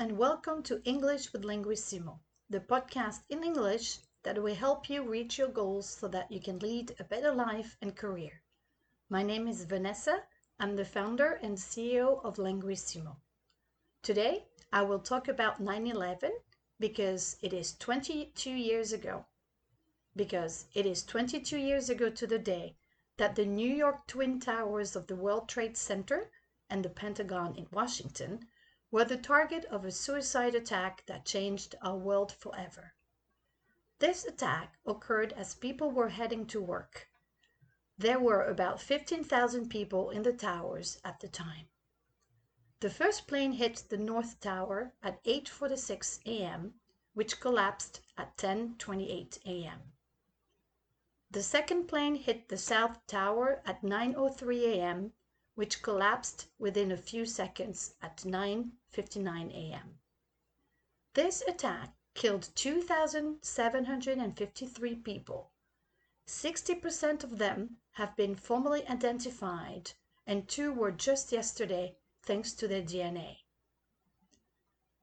and welcome to English with Linguissimo, the podcast in English that will help you reach your goals so that you can lead a better life and career. My name is Vanessa. I'm the founder and CEO of Linguissimo. Today, I will talk about 9 11 because it is 22 years ago. Because it is 22 years ago to the day that the New York Twin Towers of the World Trade Center and the Pentagon in Washington were the target of a suicide attack that changed our world forever. This attack occurred as people were heading to work. There were about 15,000 people in the towers at the time. The first plane hit the North Tower at 8:46 a.m., which collapsed at 10:28 a.m. The second plane hit the South Tower at 9:03 a.m which collapsed within a few seconds at 9:59 a.m. This attack killed 2,753 people. 60% of them have been formally identified, and two were just yesterday thanks to their DNA.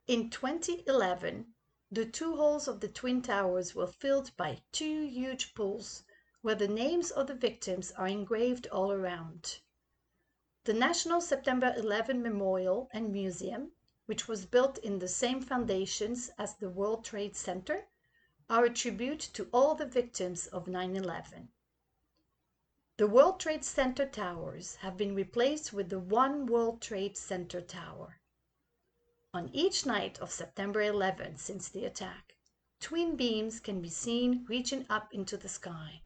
In 2011, the two halls of the Twin Towers were filled by two huge pools where the names of the victims are engraved all around. The National September 11 Memorial and Museum, which was built in the same foundations as the World Trade Center, are a tribute to all the victims of 9 11. The World Trade Center towers have been replaced with the One World Trade Center Tower. On each night of September 11 since the attack, twin beams can be seen reaching up into the sky,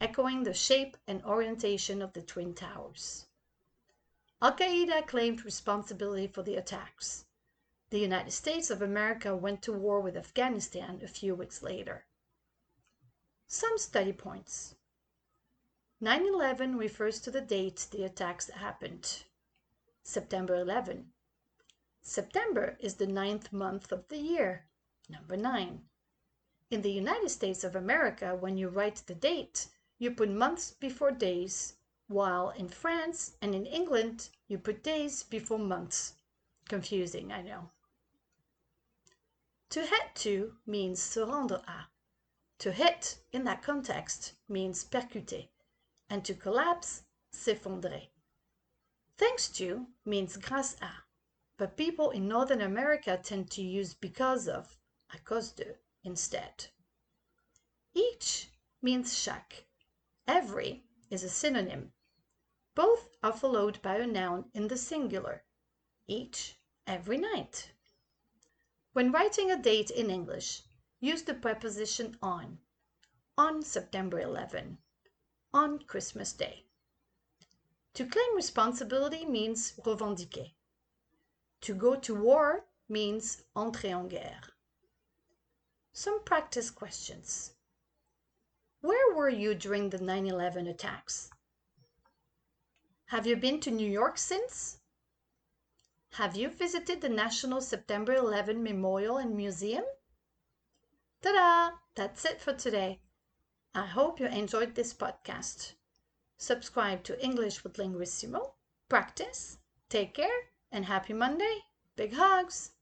echoing the shape and orientation of the Twin Towers. Al-Qaeda claimed responsibility for the attacks. The United States of America went to war with Afghanistan a few weeks later. Some study points. 9-11 refers to the date the attacks happened. September 11. September is the ninth month of the year, number 9. In the United States of America, when you write the date, you put months before days while in France and in England you put days before months. Confusing, I know. To head to means se rendre à. To hit in that context means percuter, and to collapse, s'effondrer. Thanks to means grâce à, but people in Northern America tend to use because of, à cause de, instead. Each means chaque. Every is a synonym. Both are followed by a noun in the singular. Each, every night. When writing a date in English, use the preposition on. On September 11. On Christmas Day. To claim responsibility means revendiquer. To go to war means entrer en guerre. Some practice questions. Where were you during the 9 11 attacks? Have you been to New York since? Have you visited the National September 11 Memorial and Museum? Ta-da! That's it for today. I hope you enjoyed this podcast. Subscribe to English with Linguissimo, practice, take care, and happy Monday. Big hugs!